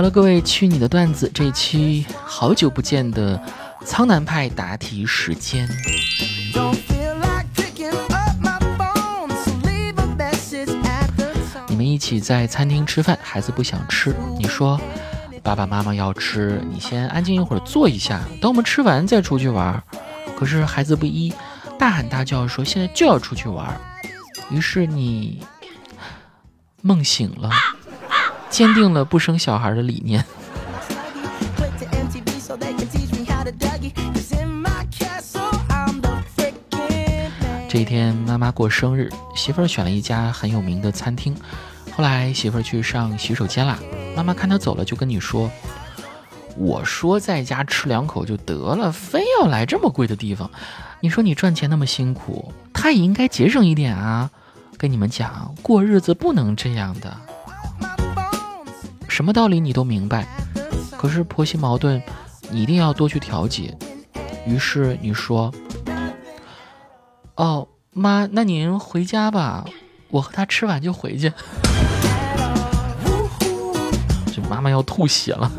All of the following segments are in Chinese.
好了，各位去你的段子，这一期好久不见的苍南派答题时间。你们一起在餐厅吃饭，孩子不想吃，你说爸爸妈妈要吃，你先安静一会儿坐一下，等我们吃完再出去玩。可是孩子不依，大喊大叫说现在就要出去玩。于是你梦醒了。坚定了不生小孩的理念。这一天，妈妈过生日，媳妇儿选了一家很有名的餐厅。后来媳妇儿去上洗手间啦，妈妈看她走了，就跟你说：“我说在家吃两口就得了，非要来这么贵的地方。你说你赚钱那么辛苦，他也应该节省一点啊。跟你们讲，过日子不能这样的。”什么道理你都明白，可是婆媳矛盾，你一定要多去调解。于是你说：“哦，妈，那您回家吧，我和他吃完就回去。”这妈妈要吐血了。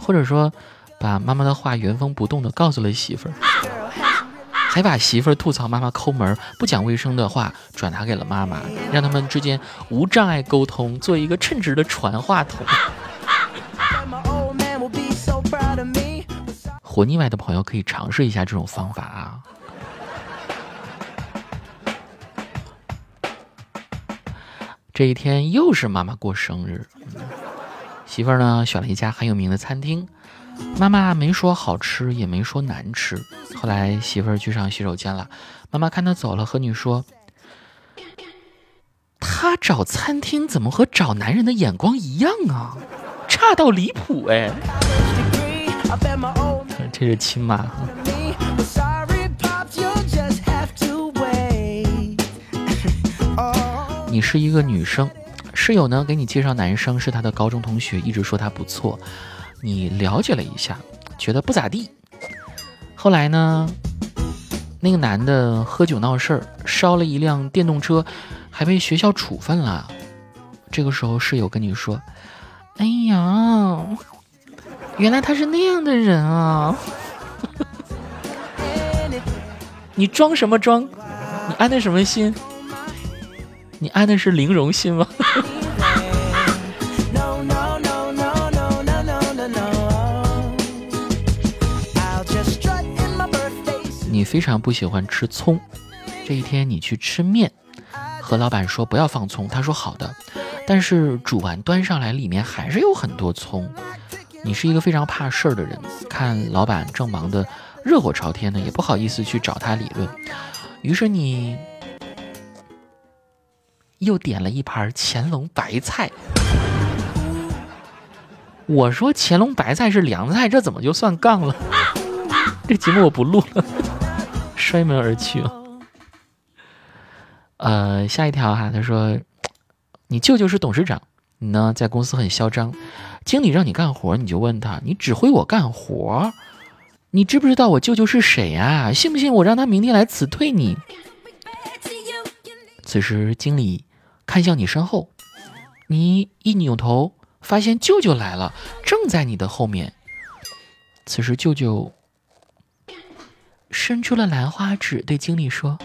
或者说，把妈妈的话原封不动的告诉了媳妇儿。还把媳妇儿吐槽妈妈抠门、不讲卫生的话转达给了妈妈，让他们之间无障碍沟通，做一个称职的传话筒。活腻歪的朋友可以尝试一下这种方法啊！这一天又是妈妈过生日，媳妇儿呢选了一家很有名的餐厅。妈妈没说好吃，也没说难吃。后来媳妇儿去上洗手间了，妈妈看她走了，和你说：“她找餐厅怎么和找男人的眼光一样啊？差到离谱哎！” 这是亲妈。你是一个女生，室友呢给你介绍男生是她的高中同学，一直说他不错。你了解了一下，觉得不咋地。后来呢，那个男的喝酒闹事儿，烧了一辆电动车，还被学校处分了。这个时候室友跟你说：“哎呀，原来他是那样的人啊！” 你装什么装？你安的什么心？你安的是零容心吗？非常不喜欢吃葱，这一天你去吃面，和老板说不要放葱，他说好的，但是煮完端上来里面还是有很多葱。你是一个非常怕事儿的人，看老板正忙得热火朝天的，也不好意思去找他理论，于是你又点了一盘乾隆白菜。我说乾隆白菜是凉菜，这怎么就算杠了？这节目我不录了。摔门而去。呃，下一条哈，他说，你舅舅是董事长，你呢在公司很嚣张，经理让你干活，你就问他，你指挥我干活，你知不知道我舅舅是谁啊？信不信我让他明天来辞退你？此时经理看向你身后，你一扭头，发现舅舅来了，正在你的后面。此时舅舅。伸出了兰花指，对经理说：“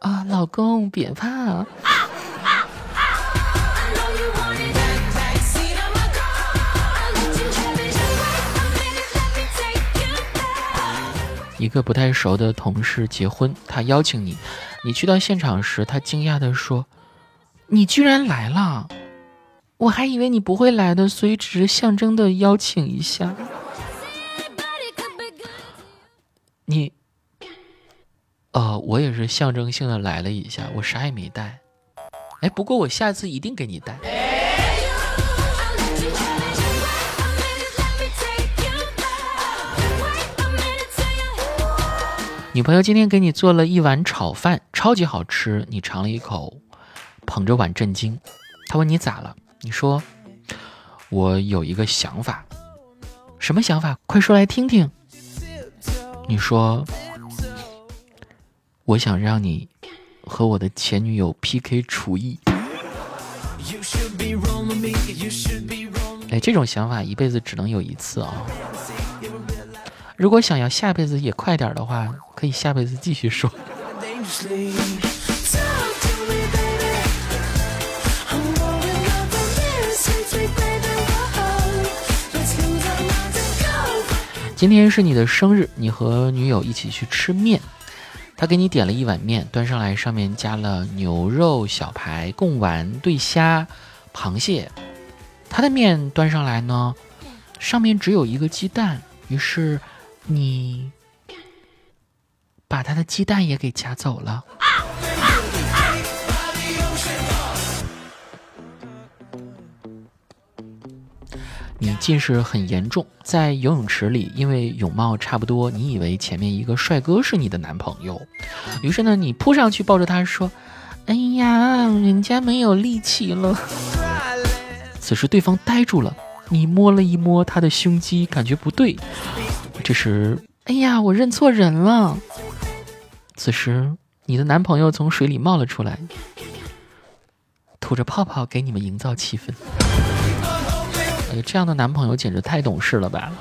啊，老公，别怕。”一个不太熟的同事结婚，他邀请你，你去到现场时，他惊讶的说：“你居然来了，我还以为你不会来的，所以只是象征的邀请一下。”你，呃，我也是象征性的来了一下，我啥也没带。哎，不过我下次一定给你带。女朋友今天给你做了一碗炒饭，超级好吃。你尝了一口，捧着碗震惊。他问你咋了？你说我有一个想法。什么想法？快说来听听。你说，我想让你和我的前女友 PK 厨艺。哎，这种想法一辈子只能有一次啊！如果想要下辈子也快点的话，可以下辈子继续说。今天是你的生日，你和女友一起去吃面，他给你点了一碗面，端上来上面加了牛肉、小排、贡丸、对虾、螃蟹。他的面端上来呢，上面只有一个鸡蛋，于是你把他的鸡蛋也给夹走了。近视很严重，在游泳池里，因为泳帽差不多，你以为前面一个帅哥是你的男朋友，于是呢，你扑上去抱着他说：“哎呀，人家没有力气了。”此时对方呆住了，你摸了一摸他的胸肌，感觉不对。这时，哎呀，我认错人了。此时，你的男朋友从水里冒了出来，吐着泡泡给你们营造气氛。这样的男朋友简直太懂事了吧！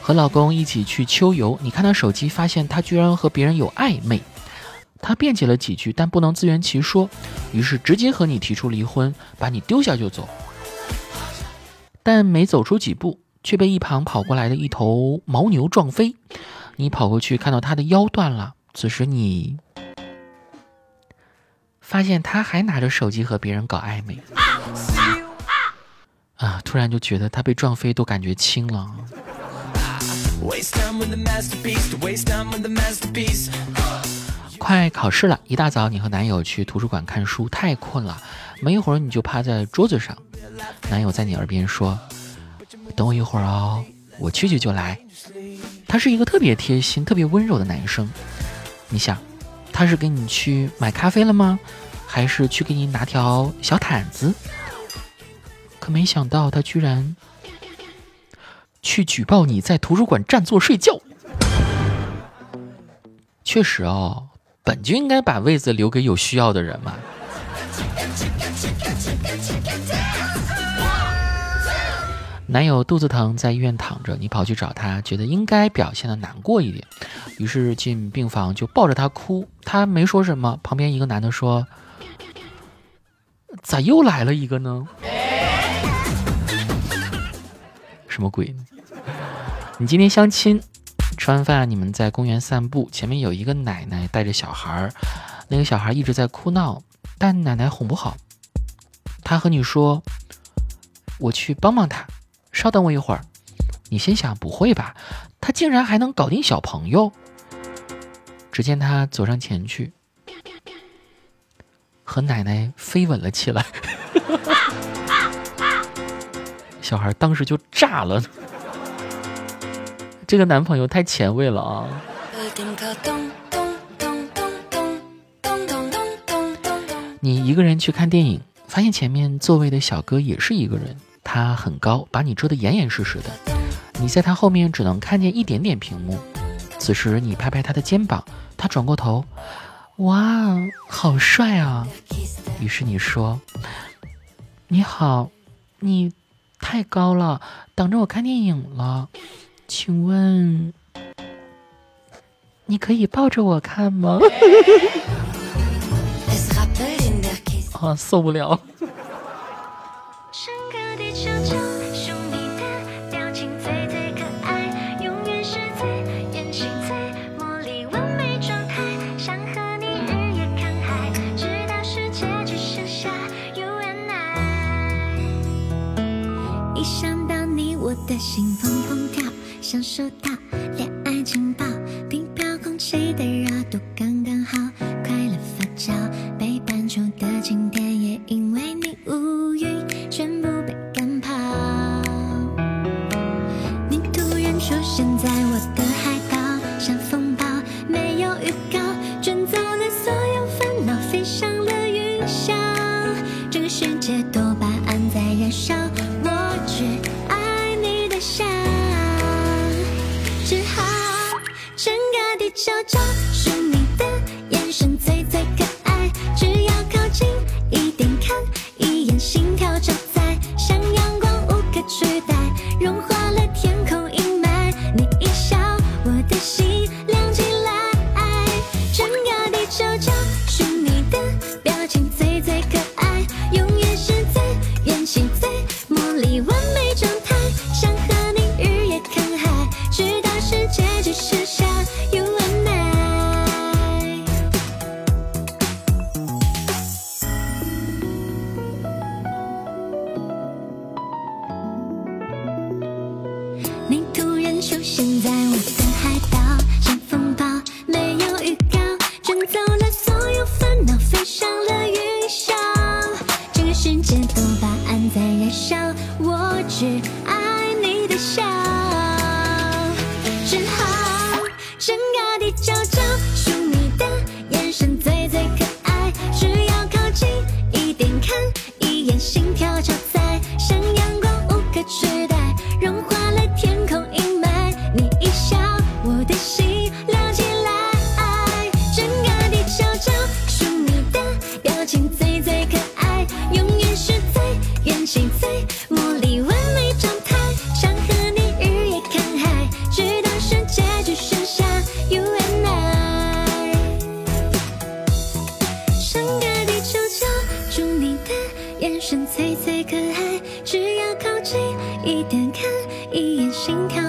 和老公一起去秋游，你看他手机，发现他居然和别人有暧昧。他辩解了几句，但不能自圆其说，于是直接和你提出离婚，把你丢下就走。但没走出几步。却被一旁跑过来的一头牦牛撞飞，你跑过去看到他的腰断了。此时你发现他还拿着手机和别人搞暧昧，啊！突然就觉得他被撞飞都感觉轻了。快考试了，一大早你和男友去图书馆看书，太困了，没一会儿你就趴在桌子上，男友在你耳边说。等我一会儿哦，我去去就来。他是一个特别贴心、特别温柔的男生。你想，他是给你去买咖啡了吗？还是去给你拿条小毯子？可没想到，他居然去举报你在图书馆占座睡觉。确实哦，本就应该把位子留给有需要的人嘛。男友肚子疼，在医院躺着，你跑去找他，觉得应该表现的难过一点，于是进病房就抱着他哭。他没说什么，旁边一个男的说：“咋又来了一个呢？什么鬼？你今天相亲，吃完饭你们在公园散步，前面有一个奶奶带着小孩儿，那个小孩一直在哭闹，但奶奶哄不好。他和你说：“我去帮帮他。”稍等我一会儿，你心想不会吧？他竟然还能搞定小朋友？只见他走上前去，和奶奶飞吻了起来。小孩当时就炸了。这个男朋友太前卫了啊！你一个人去看电影，发现前面座位的小哥也是一个人。他很高，把你遮得严严实实的，你在他后面只能看见一点点屏幕。此时你拍拍他的肩膀，他转过头，哇，好帅啊！于是你说：“你好，你太高了，挡着我看电影了，请问你可以抱着我看吗？” 啊，受不了。的热悄悄，是你的表情最最可爱，永远是最元气最魔力完美状态，想和你日夜看海，直到世界只剩下 you and I。你突然出现在。最最可爱，只要靠近一点，看一眼，心跳。